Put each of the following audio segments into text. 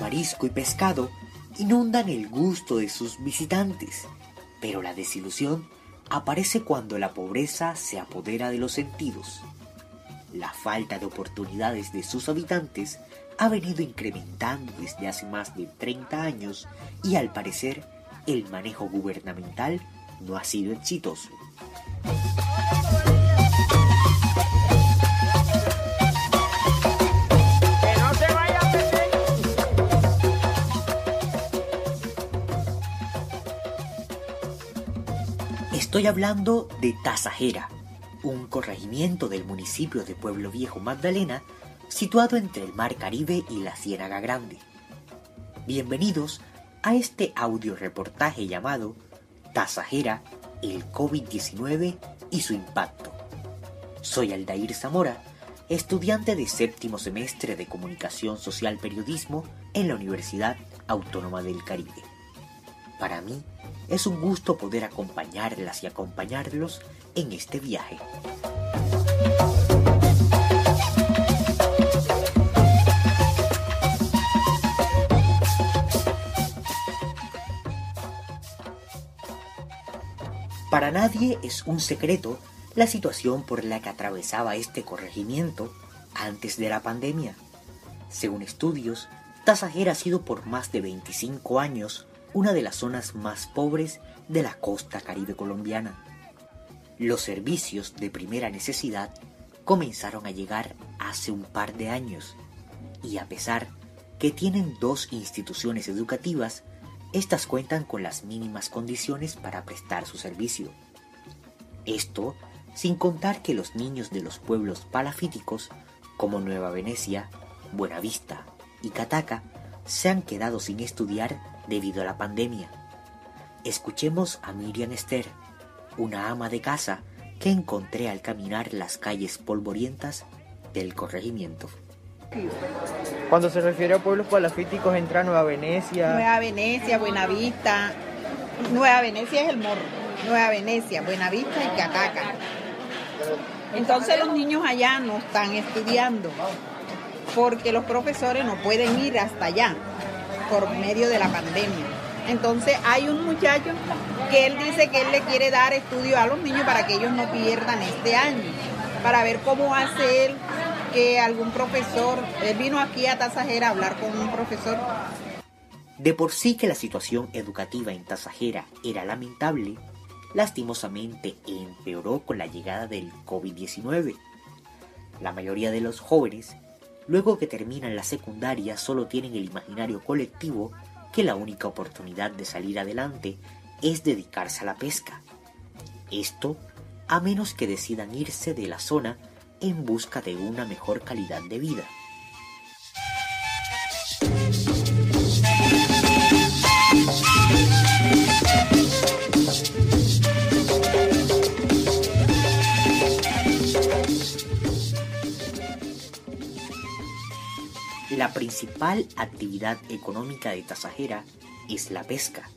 marisco y pescado inundan el gusto de sus visitantes, pero la desilusión aparece cuando la pobreza se apodera de los sentidos. La falta de oportunidades de sus habitantes ha venido incrementando desde hace más de 30 años y al parecer el manejo gubernamental no ha sido exitoso. Estoy hablando de Tasajera, un corregimiento del municipio de Pueblo Viejo Magdalena, situado entre el Mar Caribe y la Ciénaga Grande. Bienvenidos a este audio reportaje llamado Tasajera, el COVID-19 y su impacto. Soy Aldair Zamora, estudiante de séptimo semestre de Comunicación Social Periodismo en la Universidad Autónoma del Caribe. Para mí es un gusto poder acompañarlas y acompañarlos en este viaje. Para nadie es un secreto la situación por la que atravesaba este corregimiento antes de la pandemia. Según estudios, Tasajera ha sido por más de 25 años una de las zonas más pobres de la costa caribe colombiana. Los servicios de primera necesidad comenzaron a llegar hace un par de años y a pesar que tienen dos instituciones educativas, estas cuentan con las mínimas condiciones para prestar su servicio. Esto sin contar que los niños de los pueblos palafíticos como Nueva Venecia, Buenavista y Cataca se han quedado sin estudiar debido a la pandemia. Escuchemos a Miriam Esther, una ama de casa que encontré al caminar las calles polvorientas del corregimiento. Cuando se refiere a pueblos palafíticos entra Nueva Venecia. Nueva Venecia, Buenavista. Nueva Venecia es el morro. Nueva Venecia, Buenavista y Cataca. Entonces los niños allá no están estudiando porque los profesores no pueden ir hasta allá por medio de la pandemia. Entonces hay un muchacho que él dice que él le quiere dar estudio a los niños para que ellos no pierdan este año, para ver cómo hace él que algún profesor, él vino aquí a Tasajera a hablar con un profesor. De por sí que la situación educativa en Tasajera era lamentable, lastimosamente empeoró con la llegada del COVID-19. La mayoría de los jóvenes luego que terminan la secundaria solo tienen el imaginario colectivo que la única oportunidad de salir adelante es dedicarse a la pesca. Esto a menos que decidan irse de la zona en busca de una mejor calidad de vida. La principal actividad económica de Tasajera es la pesca.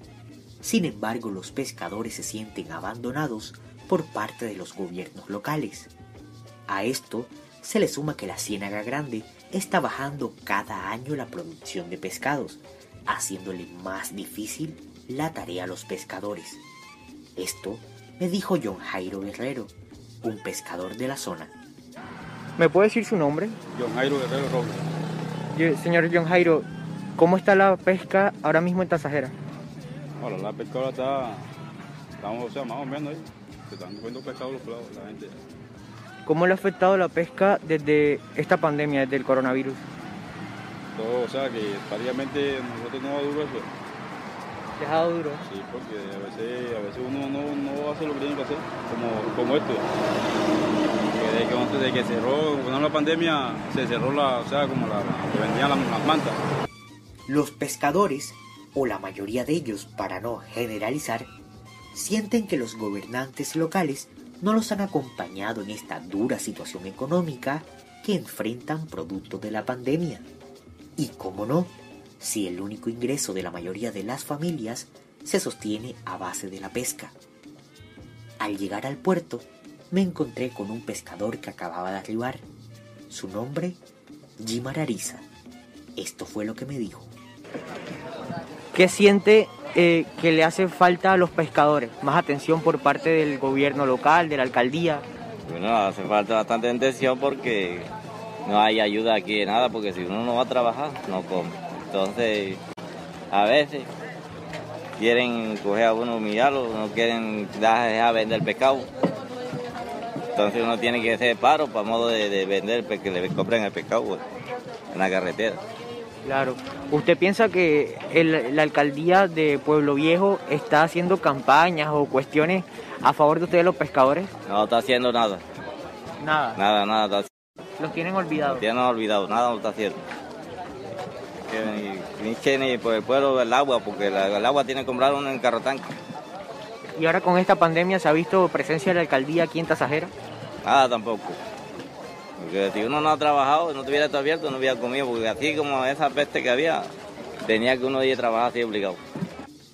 Sin embargo, los pescadores se sienten abandonados por parte de los gobiernos locales. A esto se le suma que la Ciénaga Grande está bajando cada año la producción de pescados, haciéndole más difícil la tarea a los pescadores. Esto me dijo John Jairo Guerrero, un pescador de la zona. ¿Me puede decir su nombre? John Jairo Guerrero Robles. Señor John Jairo, ¿cómo está la pesca ahora mismo en Tasajera? Bueno, la pesca ahora está, estamos, o sea, más o menos ahí. Se están cogiendo pescado los clavos, la gente. ¿Cómo le ha afectado la pesca desde esta pandemia, desde el coronavirus? Todo, o sea, que prácticamente nosotros no va duro eso. Dejado duro. Sí, porque a veces, a veces uno no, no hace lo que tiene que hacer, como, como esto. Que desde que antes de que cerró, cuando la pandemia, se cerró la, o sea, como la, que vendían las, las mantas. Los pescadores, o la mayoría de ellos, para no generalizar, sienten que los gobernantes locales no los han acompañado en esta dura situación económica que enfrentan producto de la pandemia. Y cómo no, si el único ingreso de la mayoría de las familias se sostiene a base de la pesca. Al llegar al puerto, me encontré con un pescador que acababa de arribar. Su nombre, Jim Arariza. Esto fue lo que me dijo. ¿Qué siente eh, que le hace falta a los pescadores? Más atención por parte del gobierno local, de la alcaldía. Bueno, hace falta bastante atención porque no hay ayuda aquí de nada, porque si uno no va a trabajar, no come. Entonces, a veces quieren coger a uno humillarlo, no quieren dejar vender pescado. Entonces uno tiene que hacer paro para modo de, vender, que le compren el pescado pues, en la carretera. Claro. ¿Usted piensa que la alcaldía de Pueblo Viejo está haciendo campañas o cuestiones a favor de ustedes los pescadores? No está haciendo nada. Nada. Nada, nada. Los tienen olvidados. Los tienen olvidados, nada no está haciendo. Ni, ni, ni por el pueblo del agua, porque el agua tiene que comprar uno en carrotanque. ¿Y ahora con esta pandemia se ha visto presencia de la alcaldía aquí en Tasajera? Nada tampoco. Porque si uno no ha trabajado, no tuviera todo abierto, no hubiera comido, porque así como esa peste que había, tenía que uno ir a trabajar así obligado.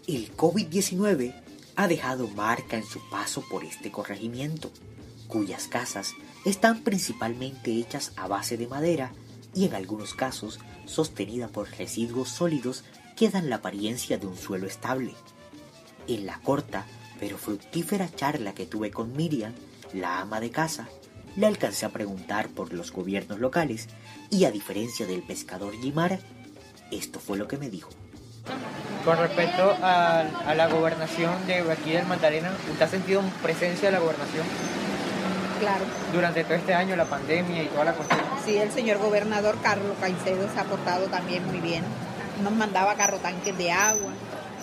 El COVID-19 ha dejado marca en su paso por este corregimiento, cuyas casas están principalmente hechas a base de madera y en algunos casos sostenida por residuos sólidos que dan la apariencia de un suelo estable. En la corta pero fructífera charla que tuve con Miriam, la ama de casa, le alcancé a preguntar por los gobiernos locales y a diferencia del pescador Jimar, esto fue lo que me dijo. Con respecto a, la gobernación de aquí del Magdalena, ¿usted ha sentido presencia de la gobernación? Claro. Durante todo este año, la pandemia y toda la cuestión. Sí, el señor gobernador Carlos Caicedo se ha portado también muy bien. Nos mandaba carro tanques de agua,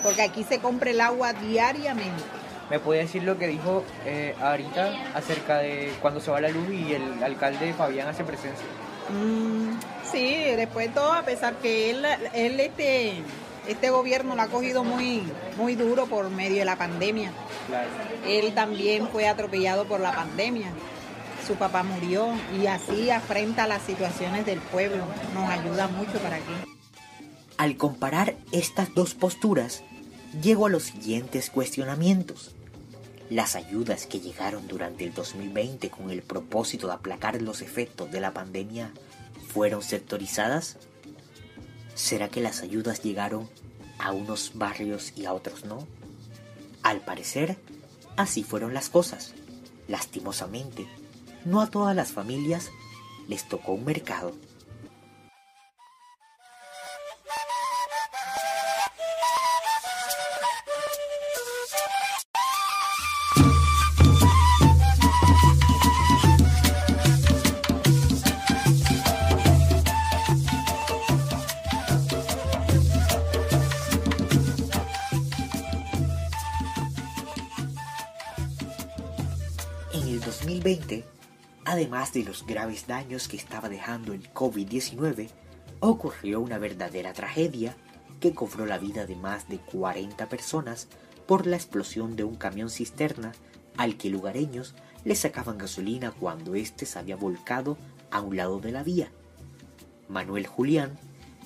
porque aquí se compra el agua diariamente. ¿Me puede decir lo que dijo eh, ahorita acerca de cuando se va la luz y el alcalde Fabián hace presencia? Mm, sí, después de todo, a pesar que él, él este, este gobierno lo ha cogido muy, muy duro por medio de la pandemia. Él también fue atropellado por la pandemia. Su papá murió y así afrenta las situaciones del pueblo. Nos ayuda mucho para aquí. Al comparar estas dos posturas, llego a los siguientes cuestionamientos. Las ayudas que llegaron durante el 2020 con el propósito de aplacar los efectos de la pandemia fueron sectorizadas? ¿Será que las ayudas llegaron a unos barrios y a otros no? Al parecer, así fueron las cosas. Lastimosamente, no a todas las familias les tocó un mercado. Además de los graves daños que estaba dejando el COVID-19, ocurrió una verdadera tragedia que cobró la vida de más de 40 personas por la explosión de un camión cisterna al que lugareños le sacaban gasolina cuando éste se había volcado a un lado de la vía. Manuel Julián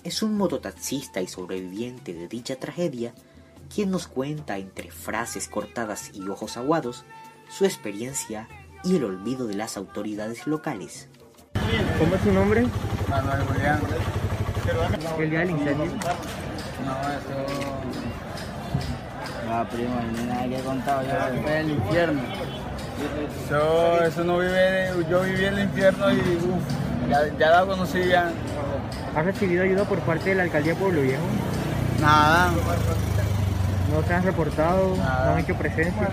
es un mototaxista y sobreviviente de dicha tragedia, quien nos cuenta entre frases cortadas y ojos aguados su experiencia y el olvido de las autoridades locales. ¿Cómo es su nombre? Manuel Julián. ¿Qué día del incendio? No, eso... No, primo, no hay nada que contar, yo viví en el infierno. Eso, eso no vive, yo viví en el infierno y uff, ya, ya la conocía. ¿Has recibido ayuda por parte de la alcaldía de Pueblo Viejo? Nada. ¿No te han reportado? ¿No han hecho presencia?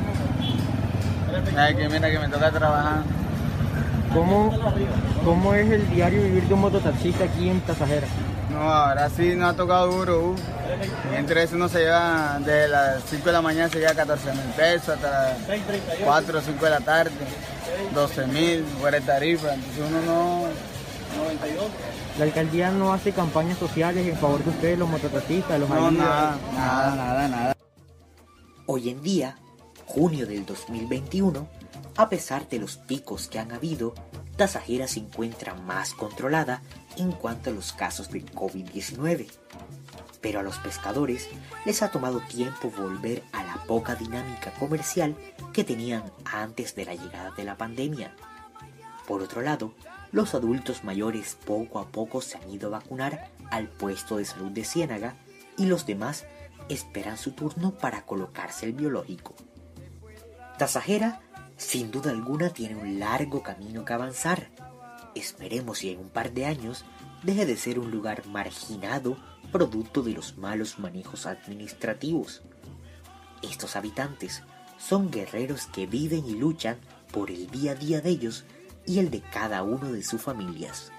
Ay, que mira que me toca trabajar. ¿Cómo, ¿Cómo es el diario vivir de un mototaxista aquí en Tasajera? No, ahora sí nos ha tocado duro. Uh. Entre eso uno se lleva, de las 5 de la mañana se lleva 14 mil pesos hasta las 4 o 5 de la tarde, 12 mil, fuera tarifa. Entonces uno no... ¿La alcaldía no hace campañas sociales en favor de ustedes, los mototaxistas, los No, nada, nada, nada, nada. Hoy en día, junio del 2021, a pesar de los picos que han habido, Tasajera se encuentra más controlada en cuanto a los casos de COVID-19. Pero a los pescadores les ha tomado tiempo volver a la poca dinámica comercial que tenían antes de la llegada de la pandemia. Por otro lado, los adultos mayores poco a poco se han ido a vacunar al puesto de salud de Ciénaga y los demás esperan su turno para colocarse el biológico. Tasajera, sin duda alguna, tiene un largo camino que avanzar. Esperemos y en un par de años deje de ser un lugar marginado producto de los malos manejos administrativos. Estos habitantes son guerreros que viven y luchan por el día a día de ellos y el de cada uno de sus familias.